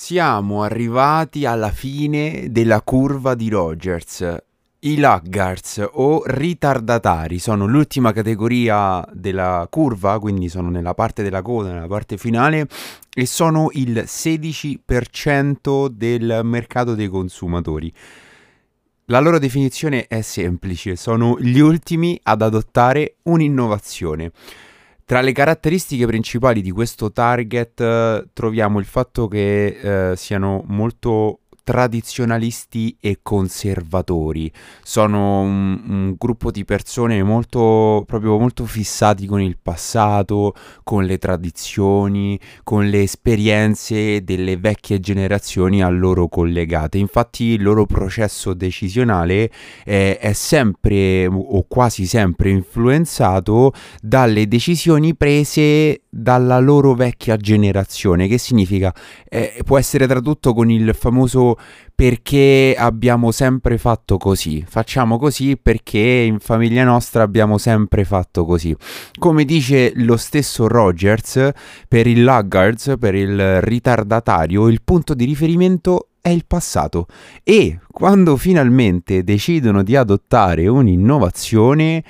Siamo arrivati alla fine della curva di Rogers. I laggards o ritardatari sono l'ultima categoria della curva, quindi sono nella parte della coda, nella parte finale, e sono il 16% del mercato dei consumatori. La loro definizione è semplice, sono gli ultimi ad adottare un'innovazione. Tra le caratteristiche principali di questo target eh, troviamo il fatto che eh, siano molto tradizionalisti e conservatori. Sono un, un, gruppo di persone molto, proprio molto fissati con il passato, con le tradizioni, con le esperienze delle vecchie generazioni a loro collegate. Infatti il loro processo decisionale è, è sempre o quasi sempre influenzato dalle decisioni prese dalla loro vecchia generazione, che significa eh, può essere tradotto con il famoso perché abbiamo sempre fatto così, facciamo così perché in famiglia nostra abbiamo sempre fatto così. Come dice lo stesso Rogers, per il laggards, per il ritardatario, il punto di riferimento è il passato e quando finalmente decidono di adottare un'innovazione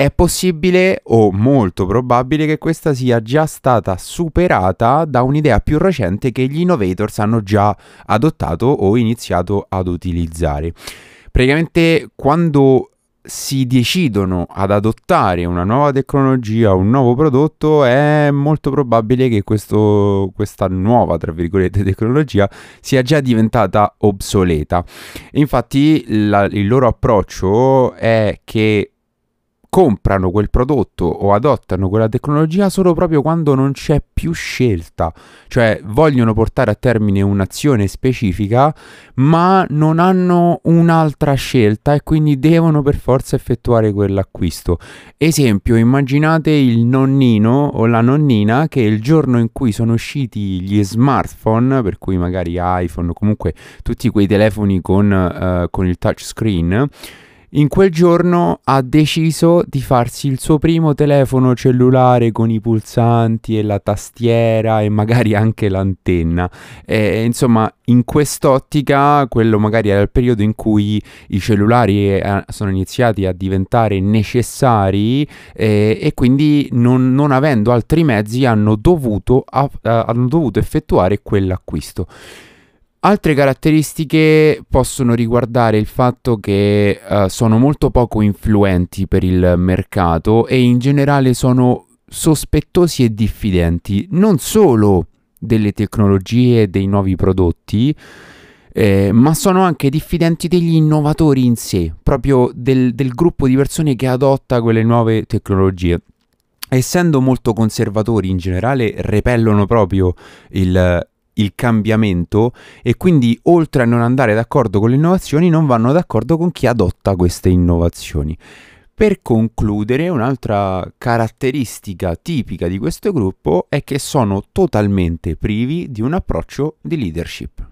è possibile o molto probabile che questa sia già stata superata da un'idea più recente che gli innovators hanno già adottato o iniziato ad utilizzare. Praticamente quando si decidono ad adottare una nuova tecnologia, un nuovo prodotto, è molto probabile che questo, questa nuova, tra virgolette, tecnologia sia già diventata obsoleta. Infatti la, il loro approccio è che comprano quel prodotto o adottano quella tecnologia solo proprio quando non c'è più scelta, cioè vogliono portare a termine un'azione specifica ma non hanno un'altra scelta e quindi devono per forza effettuare quell'acquisto. Esempio, immaginate il nonnino o la nonnina che il giorno in cui sono usciti gli smartphone, per cui magari iPhone o comunque tutti quei telefoni con, uh, con il touchscreen, in quel giorno ha deciso di farsi il suo primo telefono cellulare con i pulsanti e la tastiera e magari anche l'antenna. E, insomma, in quest'ottica, quello magari era il periodo in cui i cellulari eh, sono iniziati a diventare necessari eh, e quindi non, non, avendo altri mezzi hanno dovuto, a, hanno dovuto effettuare quell'acquisto. Altre caratteristiche possono riguardare il fatto che uh, sono molto poco influenti per il mercato e in generale sono sospettosi e diffidenti non solo delle tecnologie e dei nuovi prodotti, eh, ma sono anche diffidenti degli innovatori in sé, proprio del, del gruppo di persone che adotta quelle nuove tecnologie. Essendo molto conservatori in generale, repellono proprio il, il cambiamento e quindi oltre a non andare d'accordo con le innovazioni non vanno d'accordo con chi adotta queste innovazioni. Per concludere, un'altra caratteristica tipica di questo gruppo è che sono totalmente privi di un approccio di leadership.